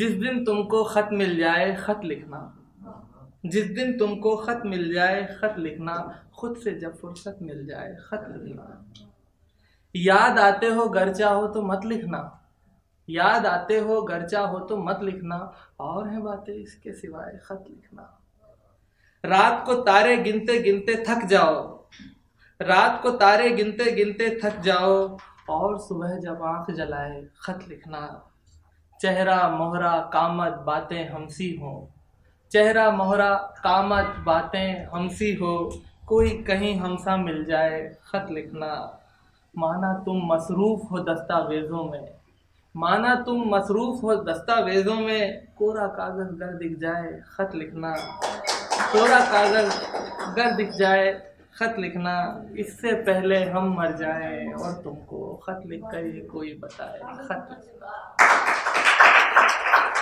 जिस दिन तुमको खत मिल जाए, खत लिखना। जिस दिन तुमको खत मिल जाए, खत लिखना। खुद से जब फुर्सत मिल जाए, खत लिखना। याद आते हो घर चाहो तो मत लिखना। याद आते हो घर चाहो तो मत लिखना। और है बातें इसके सिवाय, खत लिखना। रात को तारे गिनते गिनते थक जाओ। रात को तारे गिनते गिनते थक जाओ। और सुबह जब आँख जलाए, खत लिखना। चेहरा, मोहरा, कामत, बातें हमसी हो। चेहरा, मोहरा, कामत, बातें हमसी हो। कोई कहीं हमसा मिल जाए, खत लिखना। माना तुम मसरूफ़ हो दस्तावेज़ों में। माना तुम मसरूफ़ हो दस्तावेज़ों में। कोरा कागज़ गर दिख जाए, ख़त लिखना। कोरा कागज़ गर दिख जाए, ख़त लिखना। इससे पहले हम मर जाए और तुमको ख़त लिख कर ये कोई बताए, ख़त लिखना।